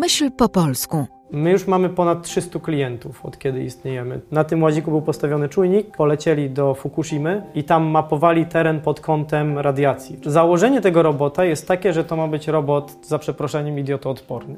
Myśl po polsku. My już mamy ponad 300 klientów od kiedy istniejemy. Na tym łaziku był postawiony czujnik, polecieli do Fukushimy i tam mapowali teren pod kątem radiacji. Założenie tego robota jest takie, że to ma być robot za przeproszeniem idiotoodporny.